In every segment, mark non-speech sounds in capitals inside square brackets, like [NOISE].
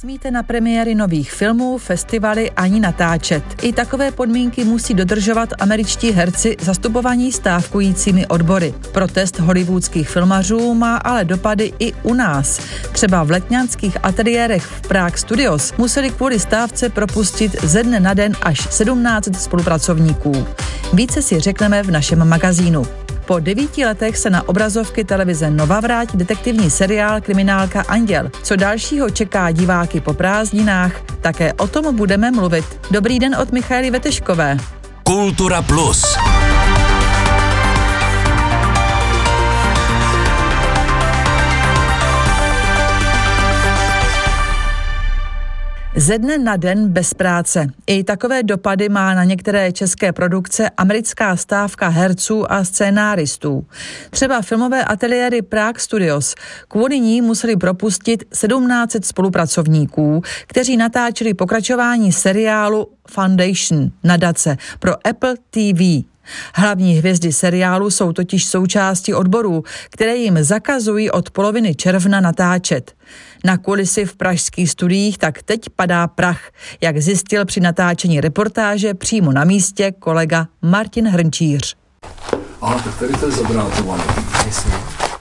Smíte na premiéry nových filmů, festivaly ani natáčet. I takové podmínky musí dodržovat američtí herci zastupovaní stávkujícími odbory. Protest hollywoodských filmařů má ale dopady i u nás. Třeba v letňanských ateliérech v Prague Studios museli kvůli stávce propustit ze dne na den až 17 spolupracovníků. Více si řekneme v našem magazínu. Po devíti letech se na obrazovky televize Nova vrátí detektivní seriál Kriminálka Anděl. Co dalšího čeká diváky po prázdninách, také o tom budeme mluvit. Dobrý den od Michaly Veteškové. Kultura Plus. Ze dne na den bez práce. I takové dopady má na některé české produkce americká stávka herců a scénáristů. Třeba filmové ateliéry Prague Studios kvůli ní museli propustit 17 spolupracovníků, kteří natáčeli pokračování seriálu Foundation nadace pro Apple TV. Hlavní hvězdy seriálu jsou totiž součástí odborů, které jim zakazují od poloviny června natáčet. Na kulisy v pražských studiích tak teď padá prach, jak zjistil při natáčení reportáže přímo na místě kolega Martin Hrnčíř. Aha, tak tady to je zabrátované.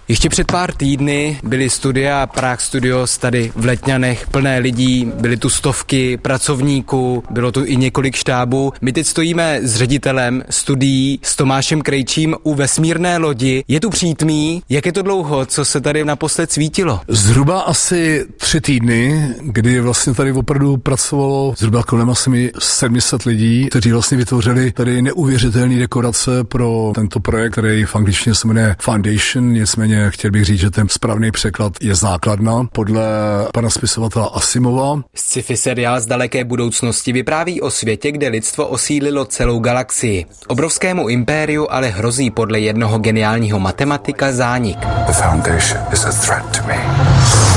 Ještě před pár týdny byly studia Prague Studios tady v Letňanech plné lidí, byly tu stovky pracovníků, bylo tu i několik štábů. My teď stojíme s ředitelem studií, s Tomášem Krejčím u vesmírné lodi. Je tu přítmí, jak je to dlouho, co se tady naposled svítilo? Zhruba asi tři týdny, kdy vlastně tady opravdu pracovalo zhruba kolem asi 700 lidí, kteří vlastně vytvořili tady neuvěřitelné dekorace pro tento projekt, který v angličtině se jmenuje Foundation, nicméně Nicméně chtěl bych říct, že ten správný překlad je základna podle pana spisovatela Asimova. Sci-fi seriál z daleké budoucnosti vypráví o světě, kde lidstvo osílilo celou galaxii. Obrovskému impériu ale hrozí podle jednoho geniálního matematika zánik. The foundation is a threat to me.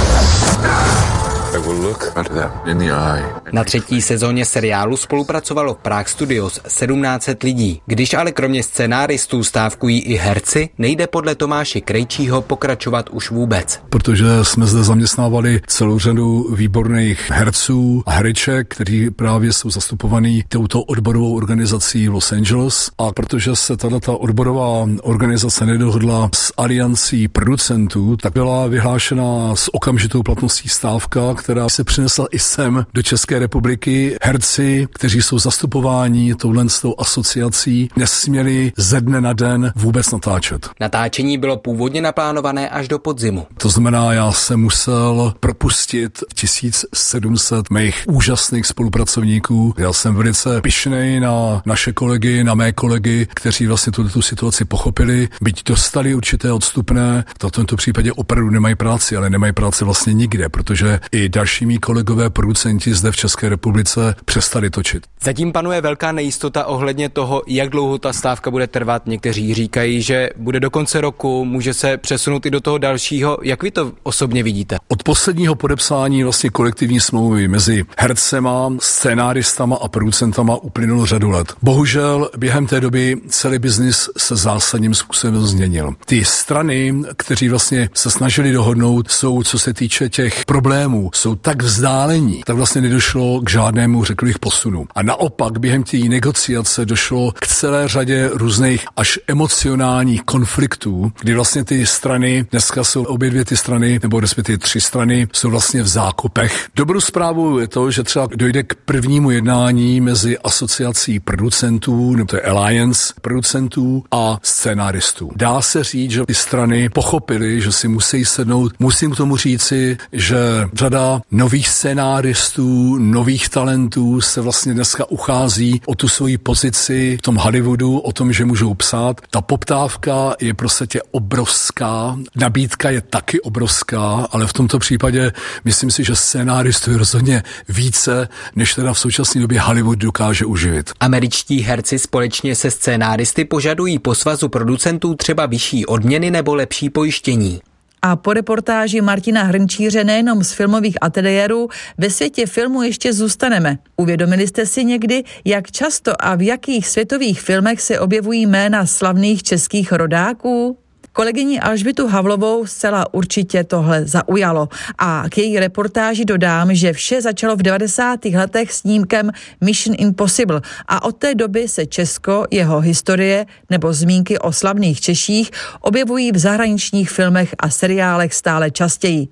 Na třetí sezóně seriálu spolupracovalo v Prague Studios 1700 lidí. Když ale kromě scénáristů stávkují i herci, nejde podle Tomáše Krejčího pokračovat už vůbec. Protože jsme zde zaměstnávali celou řadu výborných herců a hereček, kteří právě jsou zastupovaní touto odborovou organizací v Los Angeles. A protože se tato odborová organizace nedohodla s aliancí producentů, tak byla vyhlášena s okamžitou platností stávka, která se přinesla i sem do České republiky. Herci, kteří jsou zastupováni touhle asociací, nesměli ze dne na den vůbec natáčet. Natáčení bylo původně naplánované až do podzimu. To znamená, já jsem musel propustit 1700 mých úžasných spolupracovníků. Já jsem velice pišnej na naše kolegy, na mé kolegy, kteří vlastně tuto situaci pochopili, byť dostali určité odstupné. To v tomto případě opravdu nemají práci, ale nemají práci vlastně nikde, protože i další mý kolegové producenti zde v České republice přestali točit. Zatím panuje velká nejistota ohledně toho, jak dlouho ta stávka bude trvat. Někteří říkají, že bude do konce roku, může se přesunout i do toho dalšího. Jak vy to osobně vidíte? Od posledního podepsání vlastně kolektivní smlouvy mezi hercema, scénáristama a producentama uplynulo řadu let. Bohužel během té doby celý biznis se zásadním způsobem změnil. Ty strany, kteří vlastně se snažili dohodnout, jsou, co se týče těch problémů, jsou tak vzdálení, tak vlastně nedošlo k žádnému, řekl bych, posunu. A naopak během té negociace došlo k celé řadě různých až emocionálních konfliktů, kdy vlastně ty strany, dneska jsou obě dvě ty strany, nebo respektive tři strany, jsou vlastně v zákopech. Dobrou zprávou je to, že třeba dojde k prvnímu jednání mezi asociací producentů, nebo to je Alliance producentů a scénáristů. Dá se říct, že ty strany pochopily, že si musí sednout. Musím k tomu říci, že řada nových scénáristů, nových talentů se vlastně dneska uchází o tu svoji pozici v tom Hollywoodu, o tom, že můžou psát. Ta poptávka je prostě obrovská, nabídka je taky obrovská, ale v tomto případě myslím si, že scénáristů je rozhodně více, než teda v současné době Hollywood dokáže uživit. Američtí herci společně se scénáristy požadují po svazu producentů třeba vyšší odměny nebo lepší pojištění. A po reportáži Martina Hrnčíře nejenom z filmových ateliérů ve světě filmu ještě zůstaneme. Uvědomili jste si někdy, jak často a v jakých světových filmech se objevují jména slavných českých rodáků? Kolegyni Alžbitu Havlovou zcela určitě tohle zaujalo a k její reportáži dodám, že vše začalo v 90. letech snímkem Mission Impossible a od té doby se Česko, jeho historie nebo zmínky o slavných Češích objevují v zahraničních filmech a seriálech stále častěji.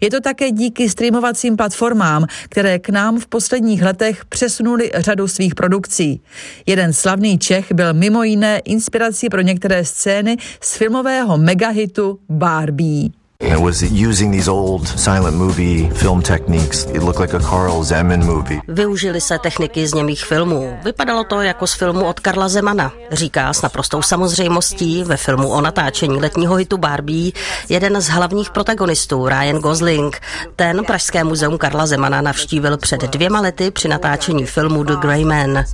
Je to také díky streamovacím platformám, které k nám v posledních letech přesunuli řadu svých produkcí. Jeden slavný Čech byl mimo jiné inspirací pro některé scény z filmového megahitu Barbie. It was using these old silent movie film techniques. It looked like a Carl Zeman movie. Využili se techniky z němých filmů. Vypadalo to jako z filmu od Karla Zemana. Říká s naprostou samozřejmostí ve filmu o natáčení letního hitu Barbie jeden z hlavních protagonistů, Ryan Gosling. Ten Pražské muzeum Karla Zemana navštívil před dvěma lety při natáčení filmu The Grey Man.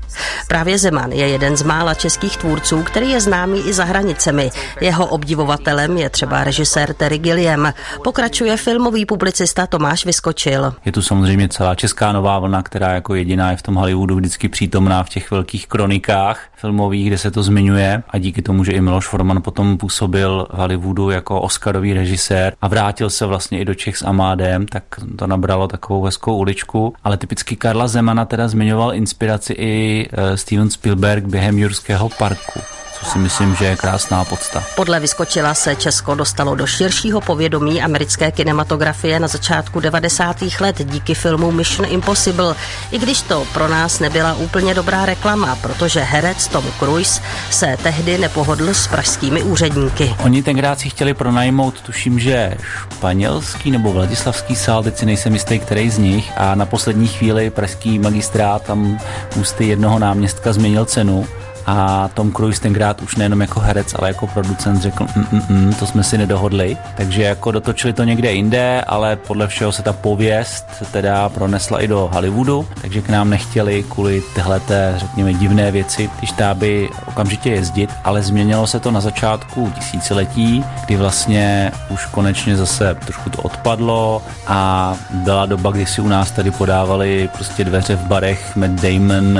Právě Zeman je jeden z mála českých tvůrců, který je známý i za hranicemi. Jeho obdivovatelem je třeba režisér Terry Gilliam, filmem. Pokračuje filmový publicista Tomáš Vyskočil. Je tu samozřejmě celá česká nová vlna, která jako jediná je v tom Hollywoodu vždycky přítomná v těch velkých kronikách filmových, kde se to zmiňuje a díky tomu, že i Miloš Forman potom působil v Hollywoodu jako Oscarový režisér a vrátil se vlastně i do Čech s Amádem, tak to nabralo takovou hezkou uličku. Ale typicky Karla Zemana teda zmiňoval inspiraci i eh, Steven Spielberg během Jurského parku co si myslím, že je krásná podsta. Podle Vyskočila se Česko dostalo do širšího povědomí americké kinematografie na začátku 90. let díky filmu Mission Impossible, i když to pro nás nebyla úplně dobrá reklama, protože herec Tom Cruise se tehdy nepohodl s pražskými úředníky. Oni tenkrát si chtěli pronajmout, tuším, že španělský nebo vladislavský sál, teď si nejsem jistý, který z nich, a na poslední chvíli pražský magistrát tam ústy jednoho náměstka změnil cenu a Tom Cruise tenkrát už nejenom jako herec, ale jako producent řekl, mm, mm, mm, to jsme si nedohodli, takže jako dotočili to někde jinde, ale podle všeho se ta pověst teda pronesla i do Hollywoodu, takže k nám nechtěli kvůli tyhle, řekněme, divné věci, ty štáby okamžitě jezdit, ale změnilo se to na začátku tisíciletí, kdy vlastně už konečně zase trošku to odpadlo a byla doba, kdy si u nás tady podávali prostě dveře v barech Matt Damon,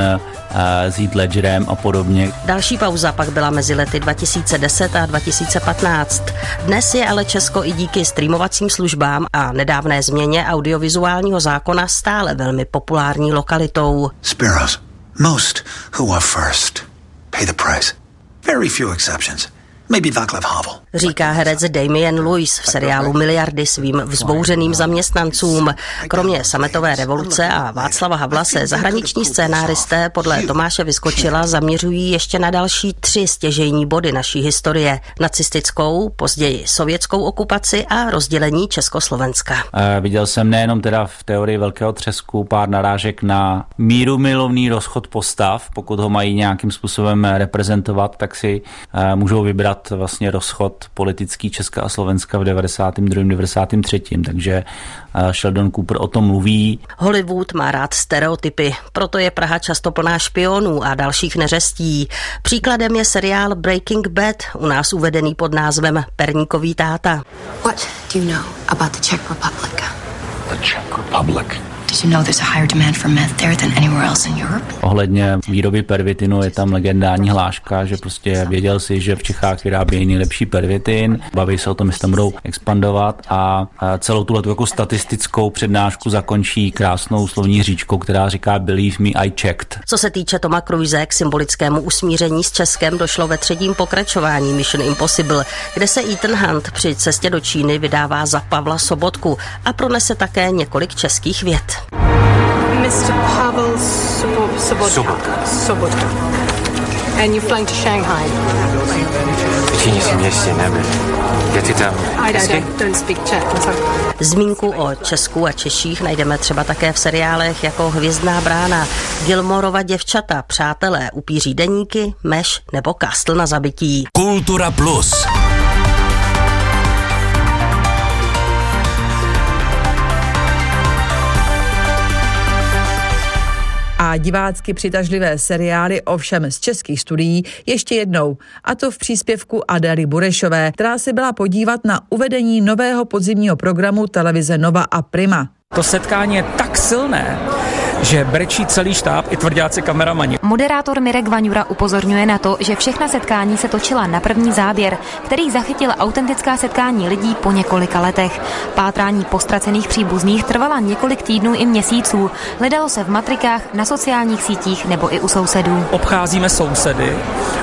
s Heath Ledgerem a podobně. Další pauza pak byla mezi lety 2010 a 2015. Dnes je ale Česko i díky streamovacím službám a nedávné změně audiovizuálního zákona stále velmi populární lokalitou. Sparrows, most who are first pay the price. Very few exceptions. Maybe Václav Havel. Říká herec Damien Lewis v seriálu Miliardy svým vzbouřeným zaměstnancům. Kromě sametové revoluce a Václava Havla se zahraniční scénáristé podle Tomáše Vyskočila zaměřují ještě na další tři stěžejní body naší historie. Nacistickou, později sovětskou okupaci a rozdělení Československa. E, viděl jsem nejenom teda v teorii velkého třesku pár narážek na míru milovný rozchod postav. Pokud ho mají nějakým způsobem reprezentovat, tak si e, můžou vybrat vlastně rozchod politický Česka a Slovenska v 92. 93. Takže eh, Sheldon Cooper o tom mluví. Hollywood má rád stereotypy, proto je Praha často plná špionů a dalších neřestí. Příkladem je seriál Breaking Bad, u nás uvedený pod názvem Perníkový táta. What do you know about the Czech Republic? The Czech Republic. Ohledně výroby pervitinu je tam legendární hláška, že prostě věděl si, že v Čechách vyrábějí nejlepší pervitin, baví se o tom, jestli tam budou expandovat a celou tuhle jako statistickou přednášku zakončí krásnou slovní říčkou, která říká Believe me, I checked. Co se týče Toma Cruise, k symbolickému usmíření s Českem došlo ve třetím pokračování Mission Impossible, kde se Ethan Hunt při cestě do Číny vydává za Pavla Sobotku a pronese také několik českých vět. Mr. Pavel Sobotka. Sobotka. Sobotka. And you're flying to Shanghai. Všichni si městě nebyli. Je ty tam I don't, don't speak Czech. Zmínku o Česku a Češích najdeme třeba také v seriálech jako Hvězdná brána, Gilmorova děvčata, Přátelé, Upíří deníky, Meš nebo Kastl na zabití. Kultura Plus. A divácky přitažlivé seriály ovšem z českých studií ještě jednou, a to v příspěvku Adely Burešové, která se byla podívat na uvedení nového podzimního programu televize Nova a Prima. To setkání je tak silné, že brečí celý štáb i tvrdáci kameramani. Moderátor Mirek Vaňura upozorňuje na to, že všechna setkání se točila na první záběr, který zachytil autentická setkání lidí po několika letech. Pátrání postracených příbuzných trvala několik týdnů i měsíců. Hledalo se v matrikách, na sociálních sítích nebo i u sousedů. Obcházíme sousedy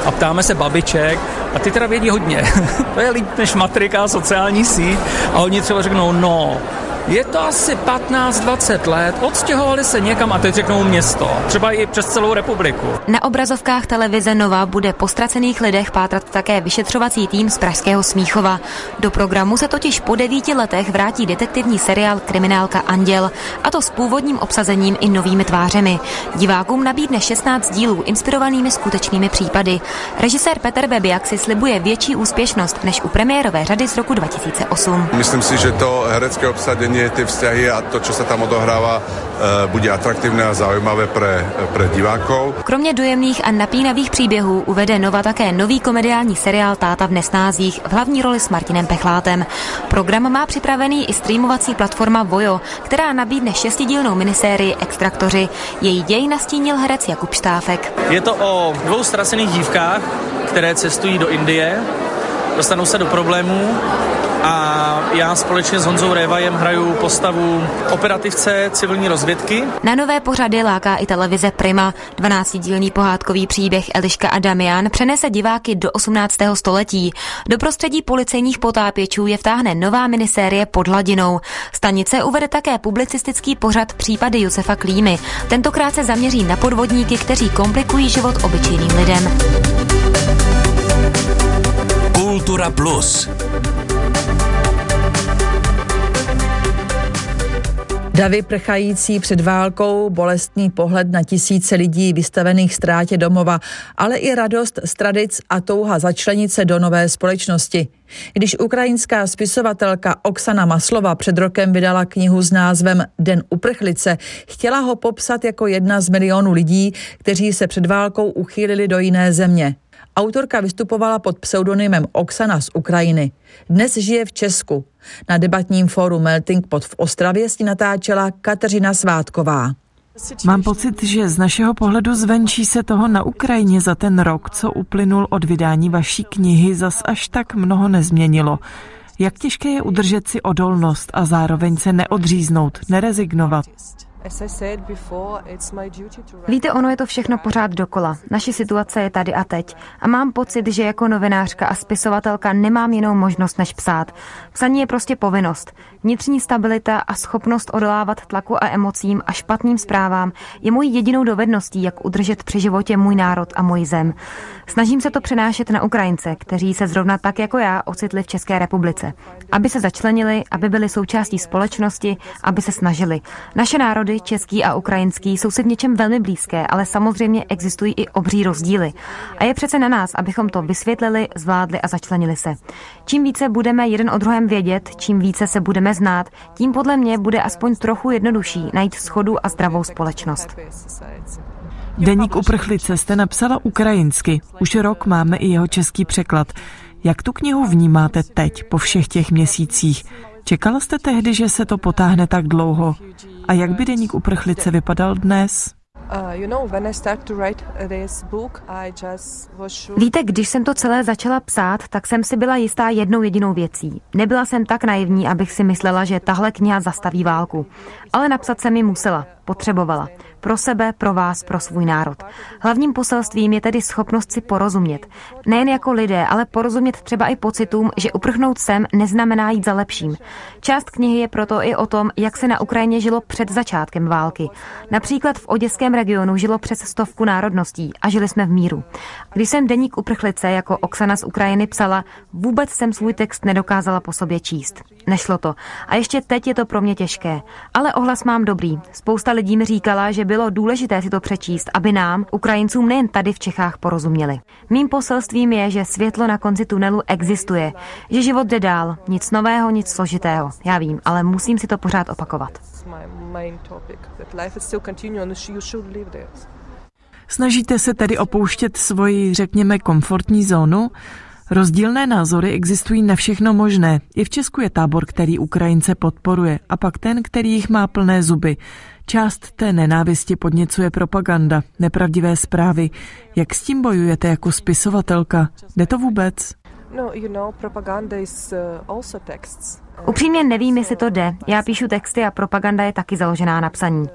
a ptáme se babiček a ty teda vědí hodně. [LAUGHS] to je líp než matrika sociální síť a oni třeba řeknou, no, je to asi 15-20 let, odstěhovali se někam a teď řeknou město, třeba i přes celou republiku. Na obrazovkách televize Nova bude po ztracených lidech pátrat také vyšetřovací tým z Pražského Smíchova. Do programu se totiž po devíti letech vrátí detektivní seriál Kriminálka Anděl, a to s původním obsazením i novými tvářemi. Divákům nabídne 16 dílů inspirovanými skutečnými případy. Režisér Petr Bebiak si slibuje větší úspěšnost než u premiérové řady z roku 2008. Myslím si, že to herecké obsadení hlavne tie vzťahy a to, čo sa tam odohráva, e, bude atraktívne a zaujímavé pre, pre divákov. Kromě dojemných a napínavých příběhů uvede Nova také nový komediální seriál Táta v nesnázích v hlavní roli s Martinem Pechlátem. Program má připravený i streamovací platforma Vojo, která nabídne šestidílnou minisérii Extraktoři. Její děj nastínil herec Jakub Štáfek. Je to o dvou ztracených dívkách, které cestují do Indie, dostanou se do problémů a já společně s Honzou Révajem hraju postavu operativce civilní rozvědky. Na nové pořady láká i televize Prima. 12-dílný pohádkový příběh Eliška a Damian přenese diváky do 18. století. Do prostředí policejních potápěčů je vtáhne nová minisérie Pod hladinou. Stanice uvede také publicistický pořad případy Josefa Klímy. Tentokrát se zaměří na podvodníky, kteří komplikují život obyčejným lidem. Kultura Plus. Davy prchající před válkou, bolestný pohled na tisíce lidí vystavených ztrátě domova, ale i radost z tradic a touha začlenit se do nové společnosti. Když ukrajinská spisovatelka Oksana Maslova před rokem vydala knihu s názvem Den uprchlice, chtěla ho popsat jako jedna z milionů lidí, kteří se před válkou uchýlili do jiné země. Autorka vystupovala pod pseudonymem Oksana z Ukrajiny. Dnes žije v Česku. Na debatním fóru Melting Pot v Ostravě si natáčela Kateřina Svátková. Mám pocit, že z našeho pohledu zvenčí se toho na Ukrajině za ten rok, co uplynul od vydání vaší knihy, zas až tak mnoho nezměnilo. Jak těžké je udržet si odolnost a zároveň se neodříznout, nerezignovat? Víte, ono je to všechno pořád dokola. Naše situace je tady a teď. A mám pocit, že jako novinářka a spisovatelka nemám jinou možnost než psát. Psaní je prostě povinnost. Vnitřní stabilita a schopnost odolávat tlaku a emocím a špatným zprávám je mojí jedinou dovedností, jak udržet při životě můj národ a můj zem. Snažím se to přenášet na Ukrajince, kteří se zrovna tak jako já ocitli v České republice. Aby se začlenili, aby byli součástí společnosti, aby se snažili. Naše národy, český a ukrajinský, jsou si v něčem velmi blízké, ale samozřejmě existují i obří rozdíly. A je přece na nás, abychom to vysvětlili, zvládli a začlenili se. Čím více budeme jeden o druhém vědět, čím více se budeme znát, tím podle mě bude aspoň trochu jednodušší najít schodu a zdravou společnost. Deník uprchlice jste napsala ukrajinsky. Už rok máme i jeho český překlad. Jak tu knihu vnímáte teď, po všech těch měsících? Čekala jste tehdy, že se to potáhne tak dlouho? A jak by deník uprchlice vypadal dnes? Víte, když jsem to celé začala psát, tak jsem si byla jistá jednou jedinou věcí. Nebyla jsem tak naivní, abych si myslela, že tahle kniha zastaví válku. Ale napsat jsem ji musela, potřebovala. Pro sebe, pro vás, pro svůj národ. Hlavním poselstvím je tedy schopnost si porozumět. Nejen jako lidé, ale porozumět třeba i pocitům, že uprchnout sem neznamená jít za lepším. Část knihy je proto i o tom, jak se na Ukrajině žilo před začátkem války. Například v oděském regionu žilo přes stovku národností a žili jsme v míru. Když jsem deník uprchlice jako Oksana z Ukrajiny psala, vůbec jsem svůj text nedokázala po sobě číst. Nešlo to. A ještě teď je to pro mě těžké. Ale ohlas mám dobrý. Spousta lidí mi říkala, že bylo důležité si to přečíst, aby nám, Ukrajincům nejen tady v Čechách, porozuměli. Mým poselstvím je, že světlo na konci tunelu existuje, že život jde dál, nic nového, nic složitého. Já vím, ale musím si to pořád opakovat. Snažíte se tedy opouštět svoji, řekněme, komfortní zónu? Rozdílné názory existují na všechno možné. I v Česku je tábor, který Ukrajince podporuje, a pak ten, který jich má plné zuby. Část té nenávisti podněcuje propaganda, nepravdivé zprávy. Jak s tím bojujete jako spisovatelka? Jde to vůbec? No, you know, propaganda is uh, also texts. Upřímně nevím, jestli to jde. Já píšu texty a propaganda je taky založená na psaní.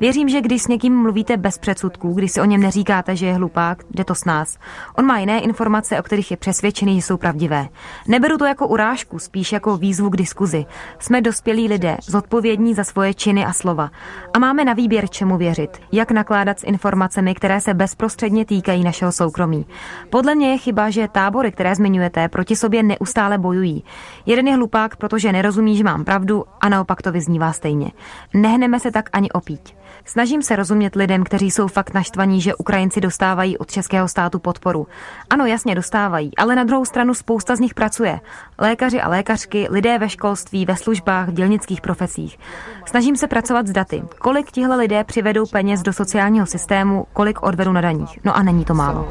Věřím, že když s někým mluvíte bez předsudků, když si o něm neříkáte, že je hlupák, jde to s nás. On má jiné informace, o kterých je přesvědčený, že jsou pravdivé. Neberu to jako urážku, spíš jako výzvu k diskuzi. Jsme dospělí lidé, zodpovědní za svoje činy a slova. A máme na výběr, čemu věřit. Jak nakládat s informacemi, které se bezprostředně týkají našeho soukromí. Podle mě je chyba, že tábory, které zmiňujete, proti sobě neustále bojují. Jeden je hlupák, protože nerozumí, že mám pravdu a naopak to vyznívá stejně. Nehneme se tak ani opít. Snažím se rozumět lidem, kteří jsou fakt naštvaní, že Ukrajinci dostávají od českého státu podporu. Ano, jasně dostávají, ale na druhou stranu spousta z nich pracuje. Lékaři a lékařky, lidé ve školství, ve službách, v dělnických profesích. Snažím se pracovat s daty. Kolik tihle lidé přivedou peněz do sociálního systému, kolik odvedou na daních. No a není to málo.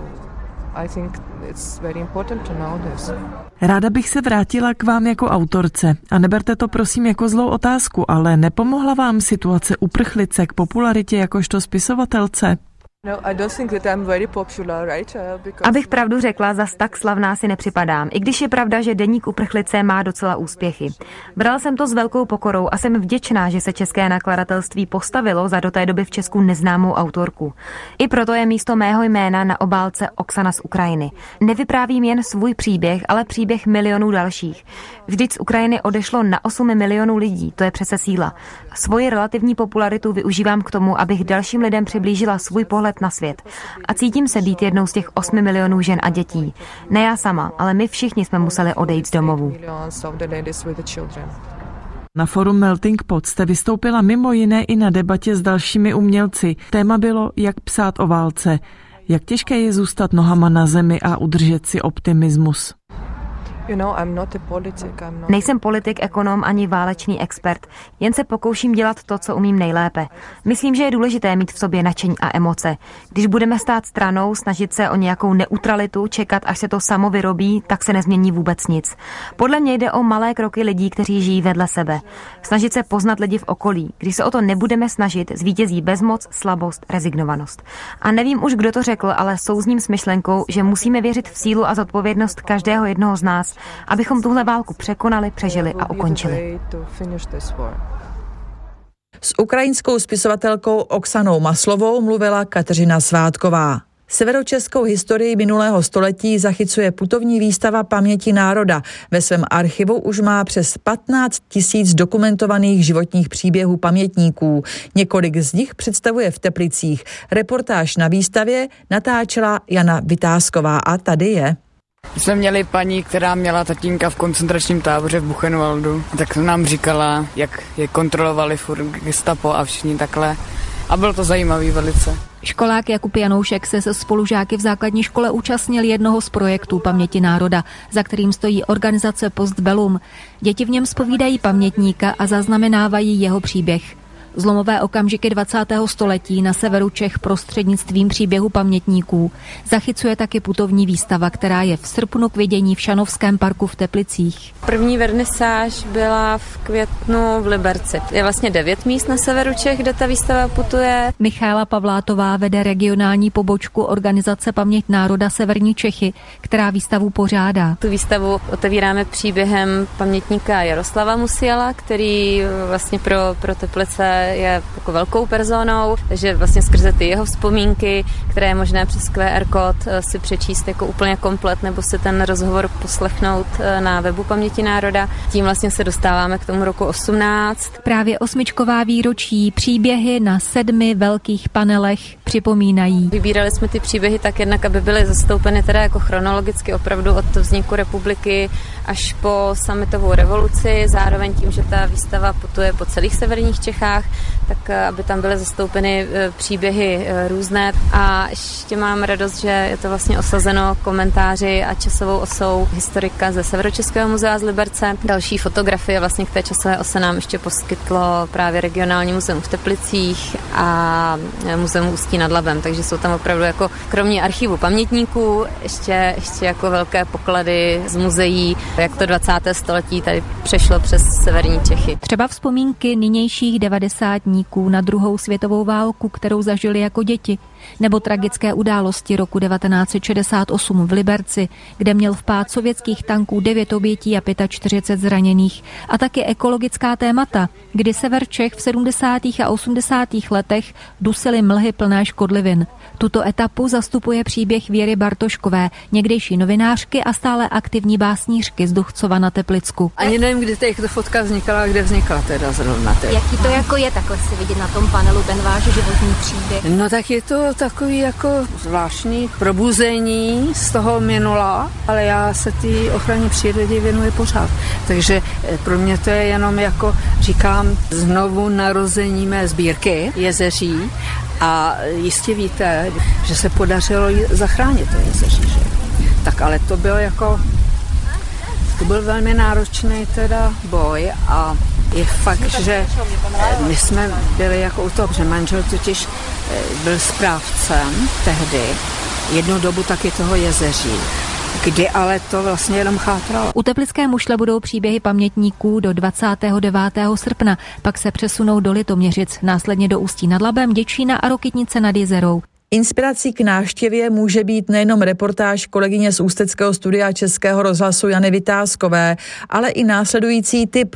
Ráda bych se vrátila k vám jako autorce a neberte to prosím jako zlou otázku, ale nepomohla vám situace uprchlice k popularitě jakožto spisovatelce? Abych pravdu řekla, zas tak slavná si nepřipadám, i když je pravda, že deník uprchlice má docela úspěchy. Brala jsem to s velkou pokorou a jsem vděčná, že se české nakladatelství postavilo za do té doby v Česku neznámou autorku. I proto je místo mého jména na obálce Oksana z Ukrajiny. Nevyprávím jen svůj příběh, ale příběh milionů dalších. Vždyť z Ukrajiny odešlo na 8 milionů lidí, to je přece síla. Svoji relativní popularitu využívám k tomu, abych dalším lidem přiblížila svůj pohled na svět. A cítím se být jednou z těch 8 milionů žen a dětí. Ne já sama, ale my všichni jsme museli odejít z domovů. Na forum Melting Pot jste vystoupila mimo jiné i na debatě s dalšími umělci. Téma bylo, jak psát o válce. Jak těžké je zůstat nohama na zemi a udržet si optimismus? Nejsem politik, ekonom ani válečný expert, jen se pokouším dělat to, co umím nejlépe. Myslím, že je důležité mít v sobě nadšení a emoce. Když budeme stát stranou, snažit se o nějakou neutralitu, čekat, až se to samo vyrobí, tak se nezmění vůbec nic. Podle mě jde o malé kroky lidí, kteří žijí vedle sebe. Snažit se poznat lidi v okolí. Když se o to nebudeme snažit, zvítězí bezmoc, slabost, rezignovanost. A nevím už, kdo to řekl, ale souzním s myšlenkou, že musíme věřit v sílu a zodpovědnost každého jednoho z nás abychom tuhle válku překonali, přežili a ukončili. S ukrajinskou spisovatelkou Oksanou Maslovou mluvila Kateřina Svátková. Severočeskou historii minulého století zachycuje putovní výstava Paměti národa. Ve svém archivu už má přes 15 tisíc dokumentovaných životních příběhů pamětníků. Několik z nich představuje v Teplicích. Reportáž na výstavě natáčela Jana Vytázková a tady je. Jsme měli paní, která měla tatínka v koncentračním táboře v Buchenwaldu, tak nám říkala, jak je kontrolovali furt gestapo a všichni takhle. A bylo to zajímavý velice. Školák Jakub Janoušek se se spolužáky v základní škole účastnil jednoho z projektů Paměti národa, za kterým stojí organizace Postbellum. Děti v něm spovídají pamětníka a zaznamenávají jeho příběh. Zlomové okamžiky 20. století na severu Čech prostřednictvím příběhu pamětníků zachycuje taky putovní výstava, která je v srpnu k vidění v Šanovském parku v Teplicích. První vernisáž byla v květnu v Liberci. Je vlastně devět míst na severu Čech, kde ta výstava putuje. Michála Pavlátová vede regionální pobočku organizace Paměť národa Severní Čechy, která výstavu pořádá. Tu výstavu otevíráme příběhem pamětníka Jaroslava Musiala, který vlastně pro, pro Teplice je jako velkou personou, takže vlastně skrze ty jeho vzpomínky, které je možné přes QR kód eh, si přečíst jako úplně komplet nebo si ten rozhovor poslechnout eh, na webu Paměti národa. Tím vlastně se dostáváme k tomu roku 18. Právě osmičková výročí příběhy na sedmi velkých panelech připomínají. Vybírali jsme ty příběhy tak jednak, aby byly zastoupeny teda jako chronologicky opravdu od vzniku republiky až po sametovou revoluci, zároveň tím, že ta výstava putuje po celých severních Čechách, tak eh, aby tam byly zastoupeny eh, příběhy eh, různé. A ještě mám radost, že je to vlastně osazeno komentáři a časovou osou historika ze Severočeského muzea z Liberce. Další fotografie vlastně k té časové ose nám ještě poskytlo právě regionální muzeum v Teplicích a muzeum Ústí Ústí nad Labem, takže jsou tam opravdu jako kromě archivu pamětníků ještě, ještě jako velké poklady z muzeí, jak to 20. století tady přešlo přes severní Čechy. Třeba vzpomínky nynějších devadesátníků na druhou světovou válku, kterou zažili jako děti nebo tragické události roku 1968 v Liberci, kde měl vpád sovětských tanků 9 obětí a 45 zraněných. A taky ekologická témata, kdy sever Čech v 70. a 80. letech dusily mlhy plné škodlivin. Tuto etapu zastupuje příběh Věry Bartoškové, někdejší novinářky a stále aktivní básnířky z Duchcova na Teplicku. Ani nevím, kdy ta fotka vznikala, kde vznikla teda zrovna. Teď. Jaký to jako je takhle si vidět na tom panelu ten váš životní příběh? No tak je to takový jako zvláštní probuzení z toho minula, ale já se té ochraně přírody věnuji pořád. Takže eh, pro mě to je jenom jako, říkám, znovu narození mé sbírky jezeří a jistě víte, že se podařilo zachránit to jezeří, že? Tak ale to byl jako, to byl velmi náročný teda boj a je fakt, že my jsme byli jako u toho, že manžel totiž eh, byl správcem tehdy, jednu dobu taky toho jezeří kdy ale to vlastně jenom chátralo. U Teplické mušle budou příběhy pamětníků do 29. srpna, pak se přesunou do Litoměřic, následně do Ústí nad Labem, Děčína a Rokytnice nad Jezerou. Inspirací k návštěvě může být nejenom reportáž kolegyně z Ústeckého studia Českého rozhlasu Jany Vytázkové, ale i následující typ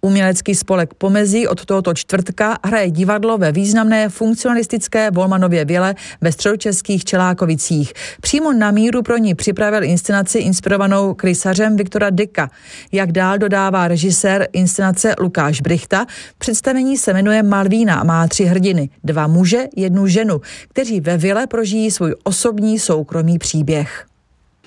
Umělecký spolek Pomezí od tohoto čtvrtka hraje divadlo ve významné funkcionalistické Volmanově vile ve středočeských Čelákovicích. Přímo na míru pro ní připravil inscenaci inspirovanou krysařem Viktora Deka. Jak dál dodává režisér inscenace Lukáš Brichta, představení se jmenuje Malvína a má tři hrdiny, dva muže, jednu ženu, kteří ve vile prožijí svůj osobní soukromý příběh.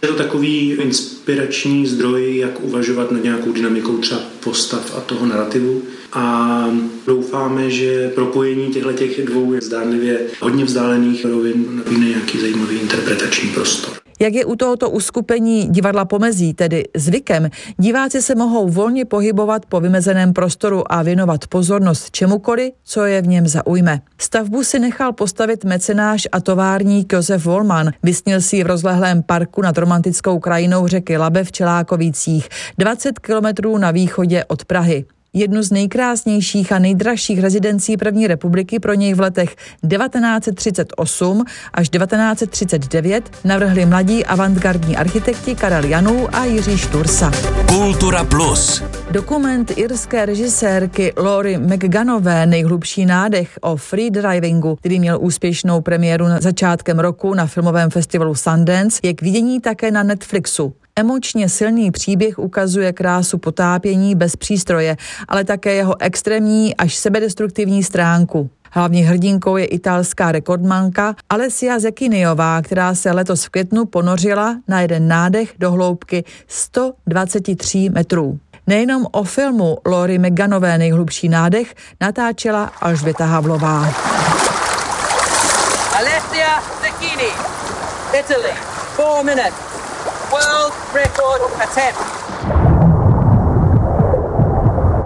Je to takový inspirační zdroj, jak uvažovat nad nějakou dynamikou třeba postav a toho narrativu. A doufáme, že propojení těchto těch dvou zdánlivě hodně vzdálených rovin nabídne nějaký zajímavý interpretační prostor. Jak je u tohoto uskupení divadla pomezí, tedy zvykem, diváci se mohou volně pohybovat po vymezeném prostoru a věnovat pozornost čemukoliv, co je v něm zaujme. Stavbu si nechal postavit mecenáš a továrník Josef Volman. Vysnil si ji v rozlehlém parku nad romantickou krajinou řeky Labe v Čelákovicích, 20 kilometrů na východě od Prahy. Jednu z nejkrásnějších a nejdražších rezidencí první republiky pro něj v letech 1938 až 1939 navrhli mladí avantgardní architekti Karel Janů a Jiří Štursa. Kultura Plus. Dokument irské režisérky Lori McGanové Nejhlubší nádech o freedivingu, který měl úspěšnou premiéru na začátkem roku na filmovém festivalu Sundance, je k vidění také na Netflixu. Emočně silný příběh ukazuje krásu potápění bez přístroje, ale také jeho extrémní až sebedestruktivní stránku. Hlavní hrdinkou je italská rekordmanka Alessia Zekiniová, která se letos v květnu ponořila na jeden nádech do hloubky 123 metrů. Nejenom o filmu Lori Meganové nejhlubší nádech natáčela Alžběta Havlová. Alessia Zekini, Italy, four minutes. World record attempt.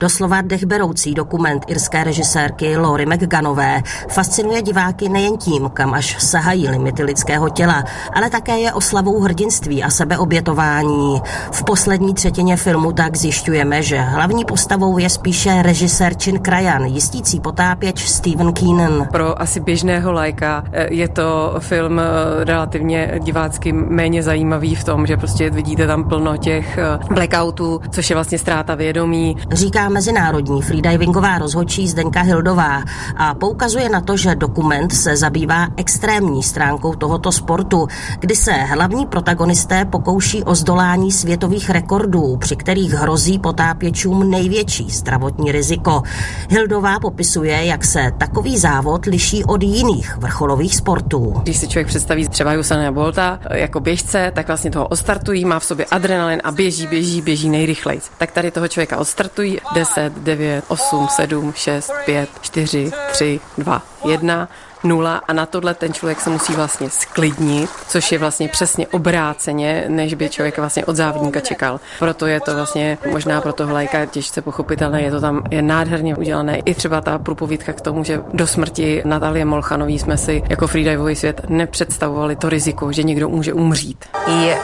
Doslova dechberoucí dokument irské režisérky Lori McGanové fascinuje diváky nejen tím, kam až sahají limity lidského těla, ale také je oslavou hrdinství a sebeobětování. V poslední třetině filmu tak zjišťujeme, že hlavní postavou je spíše režisér Chin Krajan, jistící potápěč Steven Keenan. Pro asi běžného lajka eh, je to film eh, relativně divácky méně zajímavý v tom, že prostě vidíte tam plno těch eh, blackoutů, což je vlastně ztráta vědomí. Říká mezinárodní freedivingová rozhodčí Zdenka Hildová a poukazuje na to, že dokument se zabývá extrémní stránkou tohoto sportu, kdy se hlavní protagonisté pokouší o zdolání světových rekordů, při kterých hrozí potápěčům největší zdravotní riziko. Hildová popisuje, jak se takový závod liší od jiných vrcholových sportů. Když si člověk představí třeba Usaina Bolta jako běžce, tak vlastně toho odstartují, má v sobě adrenalin a běží, běží, běží nejrychleji. Tak tady toho člověka odstartují, jde 10, 9, 8, 7, 6, 5, 4, 3, 2, 1, 0 a na tohle ten člověk se musí vlastně sklidnit, což je vlastně přesně obráceně, než by člověk vlastně od závodníka čekal. Proto je to vlastně možná pro toho lajka těžce pochopitelné, je to tam je nádherně udělané. I třeba ta průpovídka k tomu, že do smrti Natalie Molchanový jsme si jako freedivový svět nepředstavovali to riziko, že někdo může umřít. I,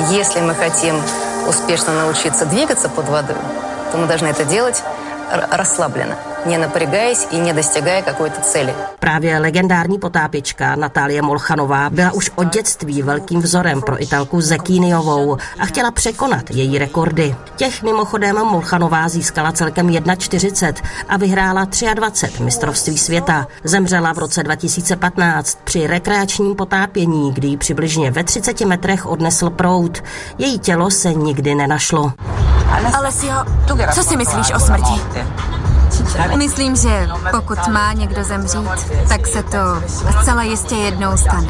uh, jestli my chceme úspěšně naučit se dvígat pod vodou, то мы должны это делать расслабленно не напрягаясь и не достигая какой-то цели. Právě legendární potápěčka Natálie Molchanová byla už od dětství velkým vzorem pro Italku Zekíniovou a chtěla překonat její rekordy. Těch mimochodem Molchanová získala celkem 1,40 a vyhrála 23 mistrovství světa. Zemřela v roce 2015 při rekreačním potápění, kdy ji přibližně ve 30 metrech odnesl prout. Její tělo se nikdy nenašlo. Alessio, co si myslíš o smrti? Myslím, že pokud má někdo zemřít, tak se to zcela jistě jednou stane.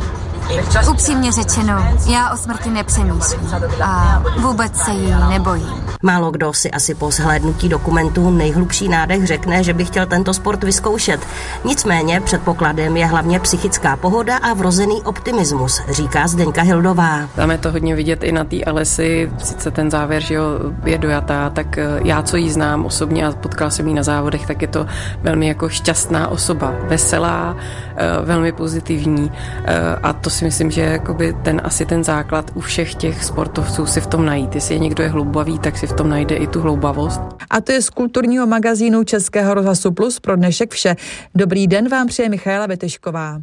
Upřímně řečeno, já o smrti nepřemýšlím a vůbec se jí nebojím. Málo kdo si asi po zhlédnutí dokumentů nejhlubší nádech řekne, že by chtěl tento sport vyzkoušet. Nicméně předpokladem je hlavně psychická pohoda a vrozený optimismus, říká Zdeňka Hildová. Tam je to hodně vidět i na té Alesi, sice ten závěr, že jo, je dojatá, tak eh, já, co jí znám osobně a potkal jsem ji na závodech, tak je to velmi jako šťastná osoba, veselá, eh, velmi pozitivní eh, a to si myslím, že jakoby ten asi ten základ u všech těch sportovců si v tom najít. Jestli je někdo je hloubavý, tak si v tom najde i tu hloubavost. A to je z kulturního magazínu Českého rozhlasu Plus pro dnešek vše. Dobrý den vám přeje Michaela Vetešková.